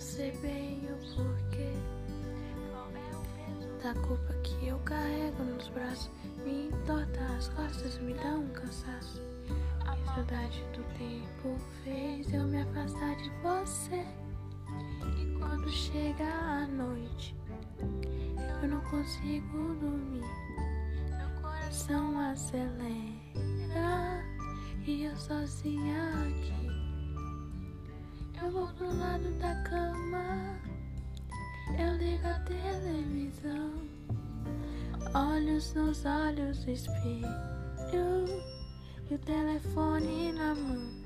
sei bem o porquê da culpa que eu carrego nos braços. Me entorta as costas, me dá um cansaço. A saudade do tempo fez eu me afastar de você. E quando chega a noite, eu não consigo dormir. Meu coração acelera e eu sozinha aqui. Vou pro lado da cama, eu ligo a televisão, olhos nos olhos, espelho e o telefone na mão.